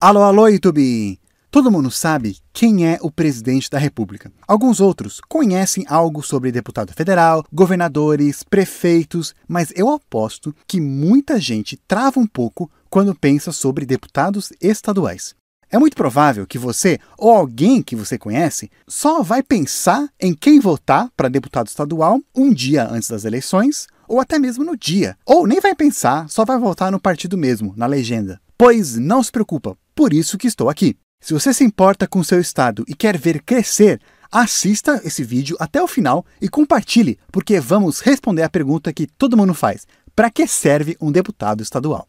Alô, alô, YouTube! Todo mundo sabe quem é o presidente da República. Alguns outros conhecem algo sobre deputado federal, governadores, prefeitos, mas eu aposto que muita gente trava um pouco quando pensa sobre deputados estaduais. É muito provável que você ou alguém que você conhece só vai pensar em quem votar para deputado estadual um dia antes das eleições, ou até mesmo no dia. Ou nem vai pensar, só vai votar no partido mesmo, na legenda. Pois não se preocupa, por isso que estou aqui. Se você se importa com seu estado e quer ver crescer, assista esse vídeo até o final e compartilhe, porque vamos responder a pergunta que todo mundo faz: para que serve um deputado estadual?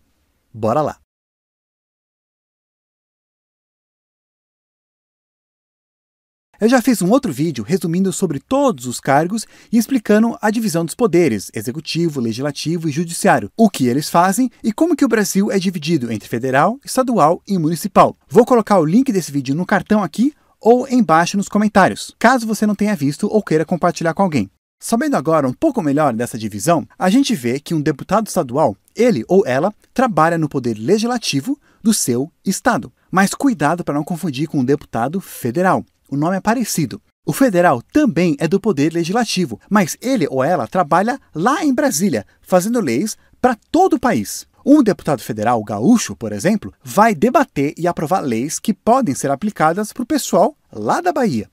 Bora lá! Eu já fiz um outro vídeo resumindo sobre todos os cargos e explicando a divisão dos poderes, executivo, legislativo e judiciário, o que eles fazem e como que o Brasil é dividido entre federal, estadual e municipal. Vou colocar o link desse vídeo no cartão aqui ou embaixo nos comentários, caso você não tenha visto ou queira compartilhar com alguém. Sabendo agora um pouco melhor dessa divisão, a gente vê que um deputado estadual, ele ou ela, trabalha no poder legislativo do seu estado. Mas cuidado para não confundir com um deputado federal o nome é parecido. O federal também é do poder legislativo, mas ele ou ela trabalha lá em Brasília, fazendo leis para todo o país. Um deputado federal gaúcho, por exemplo, vai debater e aprovar leis que podem ser aplicadas para o pessoal lá da Bahia.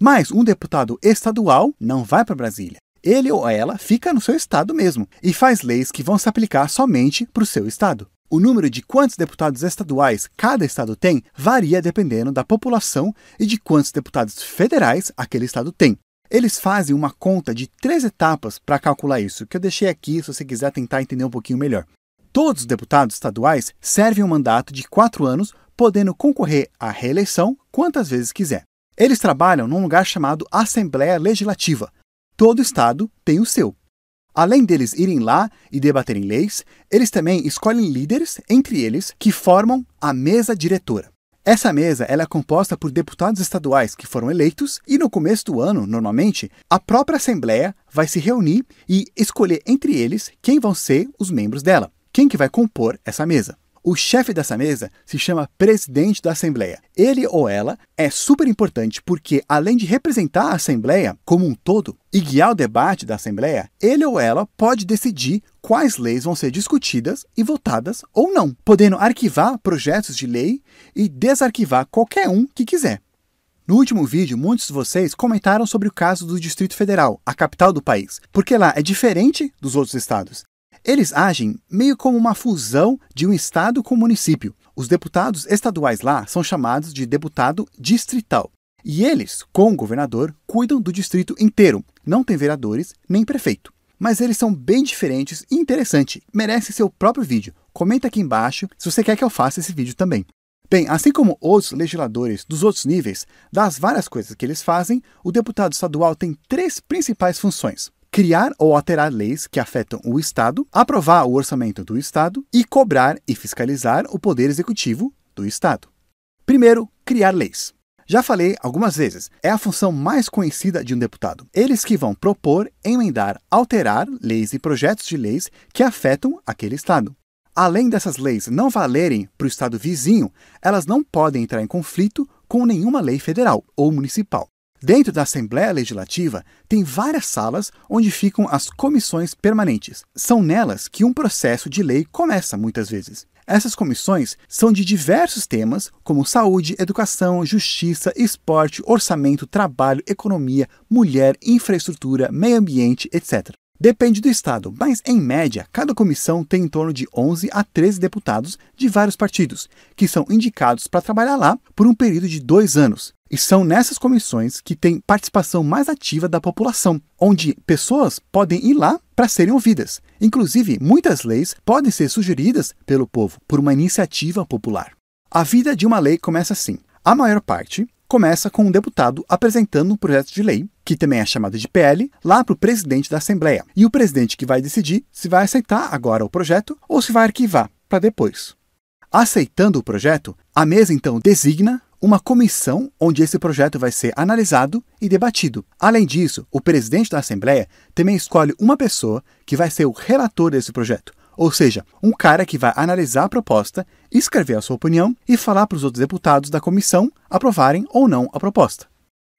Mas um deputado estadual não vai para Brasília. Ele ou ela fica no seu estado mesmo e faz leis que vão se aplicar somente para o seu estado. O número de quantos deputados estaduais cada estado tem varia dependendo da população e de quantos deputados federais aquele estado tem. Eles fazem uma conta de três etapas para calcular isso, que eu deixei aqui se você quiser tentar entender um pouquinho melhor. Todos os deputados estaduais servem um mandato de quatro anos, podendo concorrer à reeleição quantas vezes quiser. Eles trabalham num lugar chamado Assembleia Legislativa. Todo estado tem o seu. Além deles irem lá e debaterem leis, eles também escolhem líderes, entre eles, que formam a mesa diretora. Essa mesa é composta por deputados estaduais que foram eleitos e no começo do ano, normalmente, a própria Assembleia vai se reunir e escolher entre eles quem vão ser os membros dela, quem que vai compor essa mesa. O chefe dessa mesa se chama presidente da Assembleia. Ele ou ela é super importante porque, além de representar a Assembleia como um todo e guiar o debate da Assembleia, ele ou ela pode decidir quais leis vão ser discutidas e votadas ou não, podendo arquivar projetos de lei e desarquivar qualquer um que quiser. No último vídeo, muitos de vocês comentaram sobre o caso do Distrito Federal, a capital do país, porque lá é diferente dos outros estados. Eles agem meio como uma fusão de um estado com um município. Os deputados estaduais lá são chamados de deputado distrital. E eles, com o governador, cuidam do distrito inteiro. Não tem vereadores nem prefeito. Mas eles são bem diferentes e interessante. Merece seu próprio vídeo. Comenta aqui embaixo se você quer que eu faça esse vídeo também. Bem, assim como outros legisladores dos outros níveis, das várias coisas que eles fazem, o deputado estadual tem três principais funções: criar ou alterar leis que afetam o Estado, aprovar o orçamento do Estado e cobrar e fiscalizar o poder executivo do Estado. Primeiro, criar leis. Já falei algumas vezes, é a função mais conhecida de um deputado. Eles que vão propor, emendar, alterar leis e projetos de leis que afetam aquele Estado. Além dessas leis não valerem para o Estado vizinho, elas não podem entrar em conflito com nenhuma lei federal ou municipal. Dentro da Assembleia Legislativa, tem várias salas onde ficam as comissões permanentes. São nelas que um processo de lei começa muitas vezes. Essas comissões são de diversos temas, como saúde, educação, justiça, esporte, orçamento, trabalho, economia, mulher, infraestrutura, meio ambiente, etc. Depende do estado, mas em média, cada comissão tem em torno de 11 a 13 deputados de vários partidos, que são indicados para trabalhar lá por um período de dois anos. E são nessas comissões que tem participação mais ativa da população, onde pessoas podem ir lá para serem ouvidas. Inclusive, muitas leis podem ser sugeridas pelo povo por uma iniciativa popular. A vida de uma lei começa assim. A maior parte começa com um deputado apresentando um projeto de lei, que também é chamado de PL, lá para o presidente da Assembleia. E o presidente que vai decidir se vai aceitar agora o projeto ou se vai arquivar para depois. Aceitando o projeto, a mesa então designa uma comissão onde esse projeto vai ser analisado e debatido. Além disso, o presidente da Assembleia também escolhe uma pessoa que vai ser o relator desse projeto, ou seja, um cara que vai analisar a proposta, escrever a sua opinião e falar para os outros deputados da comissão aprovarem ou não a proposta.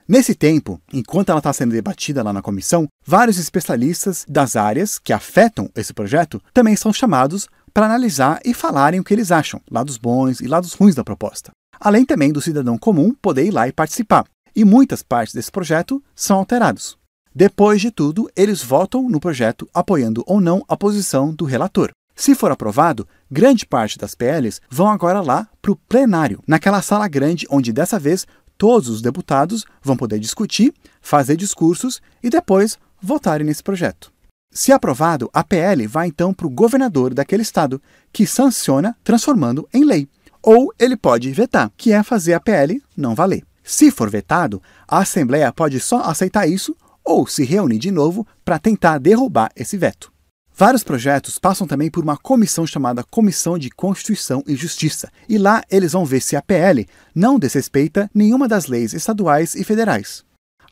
Nesse tempo, enquanto ela está sendo debatida lá na comissão, vários especialistas das áreas que afetam esse projeto também são chamados para analisar e falarem o que eles acham, lados bons e lados ruins da proposta. Além também do cidadão comum poder ir lá e participar. E muitas partes desse projeto são alterados. Depois de tudo, eles votam no projeto apoiando ou não a posição do relator. Se for aprovado, grande parte das PLs vão agora lá para o plenário, naquela sala grande onde dessa vez todos os deputados vão poder discutir, fazer discursos e depois votarem nesse projeto. Se aprovado, a PL vai então para o governador daquele estado, que sanciona, transformando em lei. Ou ele pode vetar, que é fazer a PL não valer. Se for vetado, a Assembleia pode só aceitar isso ou se reunir de novo para tentar derrubar esse veto. Vários projetos passam também por uma comissão chamada Comissão de Constituição e Justiça, e lá eles vão ver se a PL não desrespeita nenhuma das leis estaduais e federais.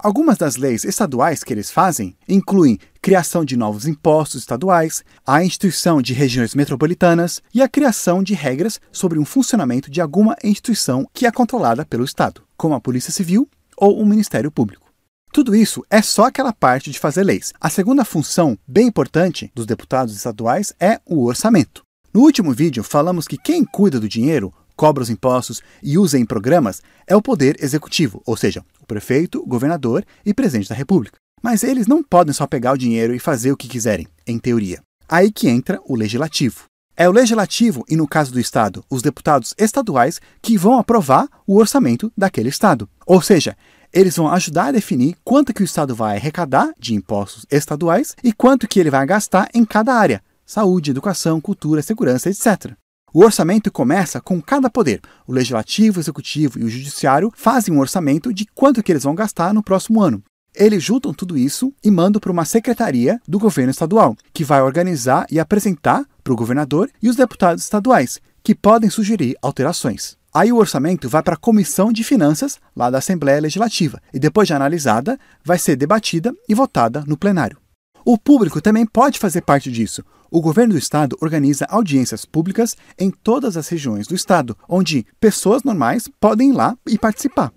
Algumas das leis estaduais que eles fazem incluem criação de novos impostos estaduais, a instituição de regiões metropolitanas e a criação de regras sobre o funcionamento de alguma instituição que é controlada pelo Estado, como a Polícia Civil ou o Ministério Público. Tudo isso é só aquela parte de fazer leis. A segunda função, bem importante, dos deputados estaduais é o orçamento. No último vídeo, falamos que quem cuida do dinheiro, cobra os impostos e usa em programas é o poder executivo, ou seja, o prefeito, governador e presidente da República. Mas eles não podem só pegar o dinheiro e fazer o que quiserem, em teoria. Aí que entra o legislativo. É o legislativo e, no caso do Estado, os deputados estaduais que vão aprovar o orçamento daquele Estado. Ou seja, eles vão ajudar a definir quanto que o Estado vai arrecadar de impostos estaduais e quanto que ele vai gastar em cada área: saúde, educação, cultura, segurança, etc. O orçamento começa com cada poder. O legislativo, o executivo e o judiciário fazem um orçamento de quanto que eles vão gastar no próximo ano. Eles juntam tudo isso e mandam para uma secretaria do governo estadual, que vai organizar e apresentar para o governador e os deputados estaduais, que podem sugerir alterações. Aí o orçamento vai para a Comissão de Finanças, lá da Assembleia Legislativa, e depois de analisada, vai ser debatida e votada no plenário. O público também pode fazer parte disso. O governo do estado organiza audiências públicas em todas as regiões do estado, onde pessoas normais podem ir lá e participar.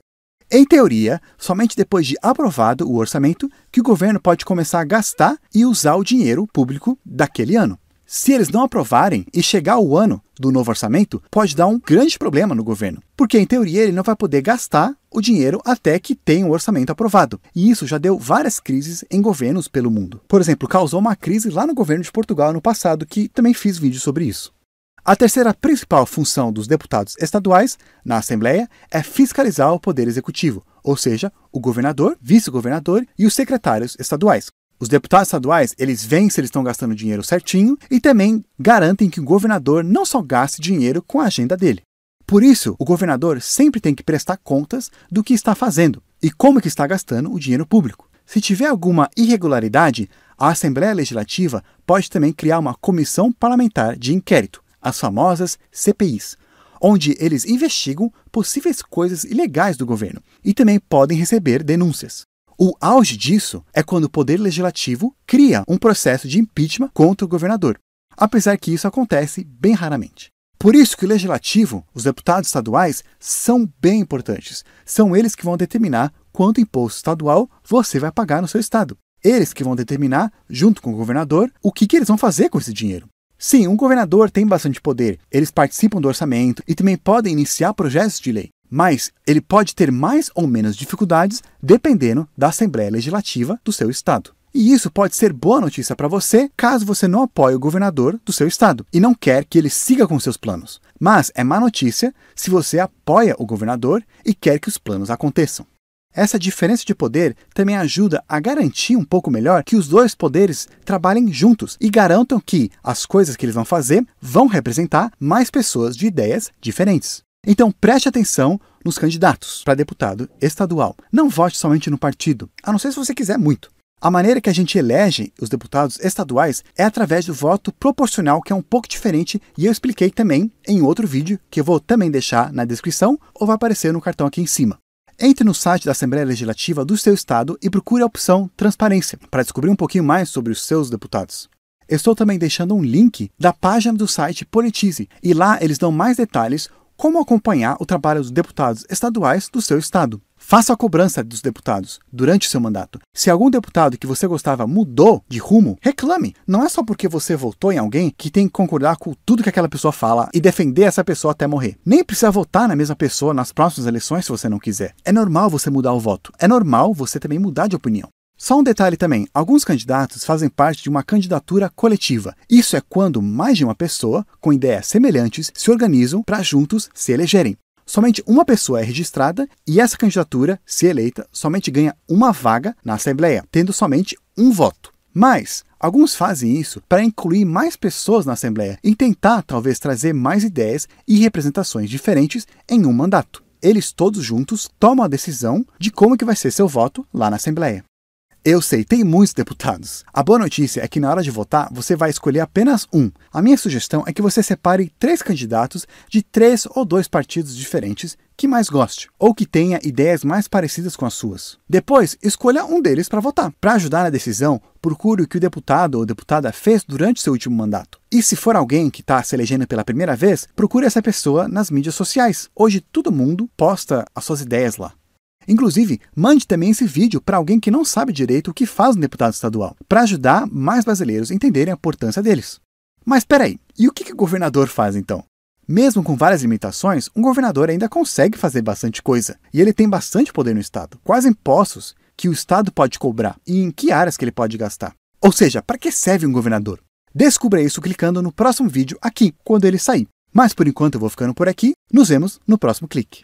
Em teoria, somente depois de aprovado o orçamento que o governo pode começar a gastar e usar o dinheiro público daquele ano. Se eles não aprovarem e chegar o ano do novo orçamento, pode dar um grande problema no governo, porque em teoria ele não vai poder gastar o dinheiro até que tenha o orçamento aprovado. E isso já deu várias crises em governos pelo mundo. Por exemplo, causou uma crise lá no governo de Portugal no passado, que também fiz vídeo sobre isso. A terceira principal função dos deputados estaduais na Assembleia é fiscalizar o poder executivo, ou seja, o governador, vice-governador e os secretários estaduais, os deputados estaduais, eles veem se eles estão gastando dinheiro certinho e também garantem que o governador não só gaste dinheiro com a agenda dele. Por isso, o governador sempre tem que prestar contas do que está fazendo e como que está gastando o dinheiro público. Se tiver alguma irregularidade, a Assembleia Legislativa pode também criar uma comissão parlamentar de inquérito, as famosas CPIs, onde eles investigam possíveis coisas ilegais do governo e também podem receber denúncias. O auge disso é quando o Poder Legislativo cria um processo de impeachment contra o governador, apesar que isso acontece bem raramente. Por isso que o legislativo, os deputados estaduais, são bem importantes. São eles que vão determinar quanto imposto estadual você vai pagar no seu estado. Eles que vão determinar, junto com o governador, o que, que eles vão fazer com esse dinheiro. Sim, um governador tem bastante poder. Eles participam do orçamento e também podem iniciar projetos de lei mas ele pode ter mais ou menos dificuldades dependendo da Assembleia Legislativa do seu estado. E isso pode ser boa notícia para você caso você não apoie o governador do seu estado e não quer que ele siga com seus planos. Mas é má notícia se você apoia o governador e quer que os planos aconteçam. Essa diferença de poder também ajuda a garantir um pouco melhor que os dois poderes trabalhem juntos e garantam que as coisas que eles vão fazer vão representar mais pessoas de ideias diferentes. Então preste atenção nos candidatos para deputado estadual. Não vote somente no partido, a não ser se você quiser muito. A maneira que a gente elege os deputados estaduais é através do voto proporcional, que é um pouco diferente, e eu expliquei também em outro vídeo, que eu vou também deixar na descrição ou vai aparecer no cartão aqui em cima. Entre no site da Assembleia Legislativa do seu estado e procure a opção Transparência para descobrir um pouquinho mais sobre os seus deputados. Estou também deixando um link da página do site Politize, e lá eles dão mais detalhes como acompanhar o trabalho dos deputados estaduais do seu estado. Faça a cobrança dos deputados durante o seu mandato. Se algum deputado que você gostava mudou de rumo, reclame. Não é só porque você votou em alguém que tem que concordar com tudo que aquela pessoa fala e defender essa pessoa até morrer. Nem precisa votar na mesma pessoa nas próximas eleições se você não quiser. É normal você mudar o voto. É normal você também mudar de opinião. Só um detalhe também: alguns candidatos fazem parte de uma candidatura coletiva. Isso é quando mais de uma pessoa, com ideias semelhantes, se organizam para juntos se elegerem somente uma pessoa é registrada e essa candidatura, se eleita, somente ganha uma vaga na Assembleia, tendo somente um voto. Mas alguns fazem isso para incluir mais pessoas na Assembleia e tentar talvez trazer mais ideias e representações diferentes em um mandato. Eles todos juntos tomam a decisão de como que vai ser seu voto lá na Assembleia. Eu sei, tem muitos deputados. A boa notícia é que na hora de votar você vai escolher apenas um. A minha sugestão é que você separe três candidatos de três ou dois partidos diferentes que mais goste, ou que tenha ideias mais parecidas com as suas. Depois, escolha um deles para votar. Para ajudar na decisão, procure o que o deputado ou deputada fez durante seu último mandato. E se for alguém que está se elegendo pela primeira vez, procure essa pessoa nas mídias sociais. Hoje todo mundo posta as suas ideias lá. Inclusive, mande também esse vídeo para alguém que não sabe direito o que faz um deputado estadual, para ajudar mais brasileiros a entenderem a importância deles. Mas peraí, e o que, que o governador faz então? Mesmo com várias limitações, um governador ainda consegue fazer bastante coisa, e ele tem bastante poder no Estado. Quais impostos que o Estado pode cobrar e em que áreas que ele pode gastar? Ou seja, para que serve um governador? Descubra isso clicando no próximo vídeo aqui, quando ele sair. Mas por enquanto eu vou ficando por aqui, nos vemos no próximo clique.